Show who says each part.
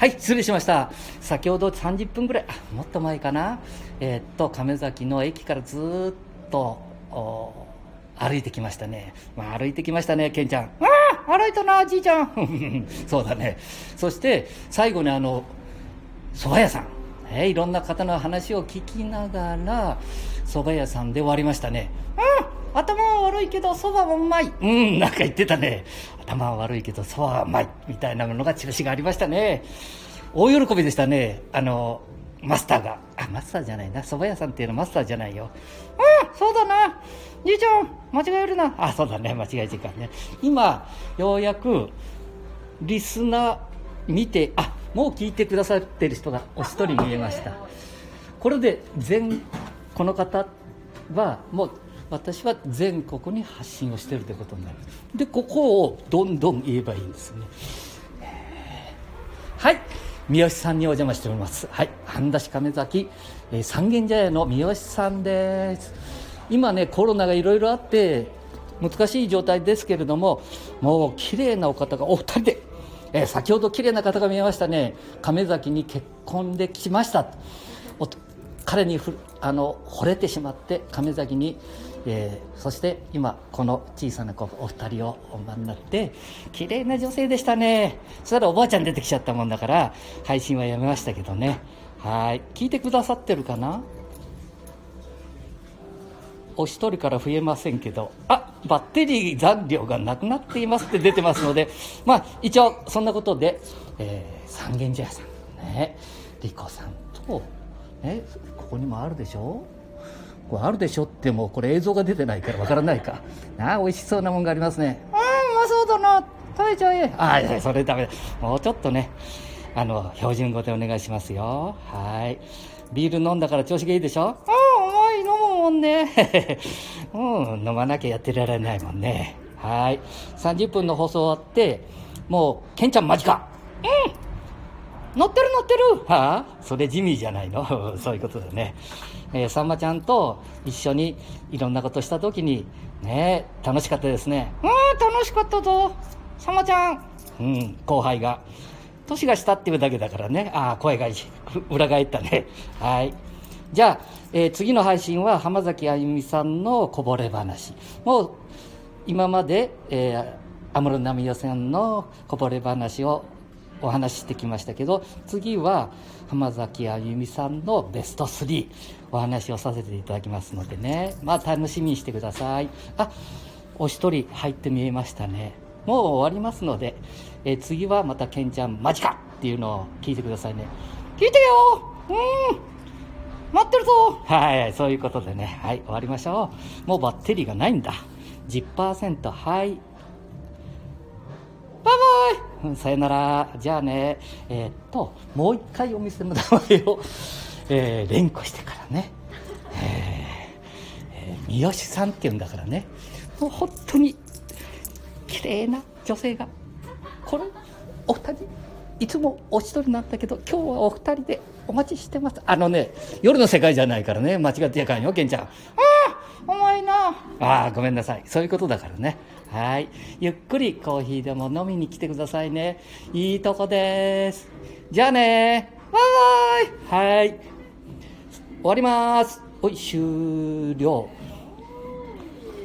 Speaker 1: はい、失礼しました。先ほど30分ぐらい、あもっと前かな。えーっと、亀崎の駅からずっと、歩いてきましたね。まあ、歩いてきましたね、ケンちゃん。ああ歩いたな、じいちゃん。そうだね。そして、最後にあの、蕎麦屋さん。えーいろんな方の話を聞きながら、蕎麦屋さんで終わりましたね。うん頭は悪いけど蕎麦はうまい。うん、なんか言ってたね。頭は悪いけど蕎麦はうまい。みたいなものがチラシがありましたね。大喜びでしたね。あの、マスターが。あ、マスターじゃないな。蕎麦屋さんっていうのはマスターじゃないよ。うん、そうだな。じいちゃん、間違えるな。あ、そうだね。間違えちゃいかんね。今、ようやく、リスナー見て、あ、もう聞いてくださってる人がお一人見えました。これで全、この方は、もう、私は全国に発信をしているということになる。で、ここをどんどん言えばいいんですね。はい。三好さんにお邪魔しております。はい。半田市亀崎、えー三軒茶屋の三好さんです。今ね、コロナがいろいろあって、難しい状態ですけれども、もう綺麗なお方がお二人で、えー先ほど綺麗な方が見えましたね。亀崎に結婚できました。彼にふあの惚れてしまって亀崎に、えーそして今この小さな子お二人をお産になって綺麗な女性でしたね。そしたらおばあちゃん出てきちゃったもんだから配信はやめましたけどね。はい。聞いてくださってるかな？お一人から増えませんけど、あバッテリー残量がなくなっていますって出てますので、まあ、一応、そんなことで、えー三軒茶屋さん、ね、リコさんと、ね、ここにもあるでしょ？これあるでしょってもうこれ映像が出てないからわからないか。な あ、美味しそうなもんがありますね。うん、うまそうだな。食べちゃえ。あ、いやそれダメだ。もうちょっとね、あの、標準語でお願いしますよ。はい。ビール飲んだから調子がいいでしょ？ああ、うまい、飲むもんね。うん、飲まなきゃやってられないもんね。はい。30分の放送終わって、もう、ケンちゃん間近。うん乗ってる乗ってるはあ？それジミーじゃないの？そういうことだね。えーさんまちゃんと一緒にいろんなことした時に、ね楽しかったですね。うん、楽しかったぞ。さんまちゃん。うん、後輩が。年が下っていうだけだからね。ああ、声が裏返ったね。はい。じゃあ、えー次の配信は浜崎あゆみさんのこぼれ話。もう、今まで、えー、安室奈美代さんのこぼれ話をお話ししてきましたけど次は浜崎あゆみさんのベスト3お話をさせていただきますのでね。まあ楽しみにしてください。あお一人入って見えましたね。もう終わりますので、え次はまたケンちゃんマジかっていうのを聞いてくださいね。聞いてよ。うん。待ってるぞ。はい、そういうことでね、はい、終わりましょう。もうバッテリーがないんだ。10%、はい。さよなら。じゃあね、えーっと、もう一回お店の名前を、えー連呼してからね。えーえー三好さんって言うんだからね。もう本当に、綺麗な女性が。これ、お二人、いつもお一人なんだけど、今日はお二人でお待ちしてます。あのね、夜の世界じゃないからね、間違ってやかんよ、ケンちゃん。重いな。ああ、ごめんなさい。そういうことだからね。はい。ゆっくりコーヒーでも飲みに来てくださいね。いいとこです。じゃあね。バイバイ。はい。終わります。おい、終了。